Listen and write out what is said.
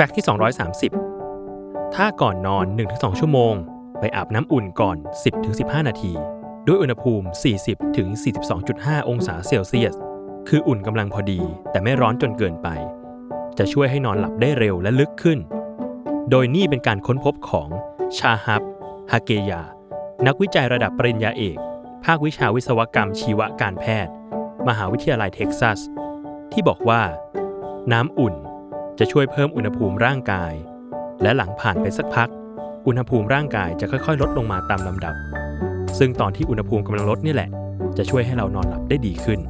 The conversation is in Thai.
แฟกต์ที่ 230 ถ้าก่อนนอน 1-2 ชั่วโมง ไปอาบน้ำอุ่นก่อน 10-15 นาที ด้วยอุณหภูมิ 40-42.5 องศาเซลเซียส คืออุ่นกำลังพอดี แต่ไม่ร้อนจนเกินไป จะช่วยให้นอนหลับได้เร็วและลึกขึ้น โดยนี่เป็นการค้นพบของชาฮับฮาเกยา นักวิจัยระดับปริญญาเอก ภาควิชาวิศวกรรมชีวการแพทย์ มหาวิทยาลัยเท็กซัส ที่บอกว่า น้ำอุ่น จะช่วยเพิ่มอุณหภูมิร่างกาย และหลังผ่านไปสักพัก อุณหภูมิร่างกายจะค่อยๆ ลดลงมาตามลำดับ ซึ่งตอนที่อุณหภูมิกำลังลดนี่แหละ จะช่วยให้เรานอนหลับได้ดีขึ้น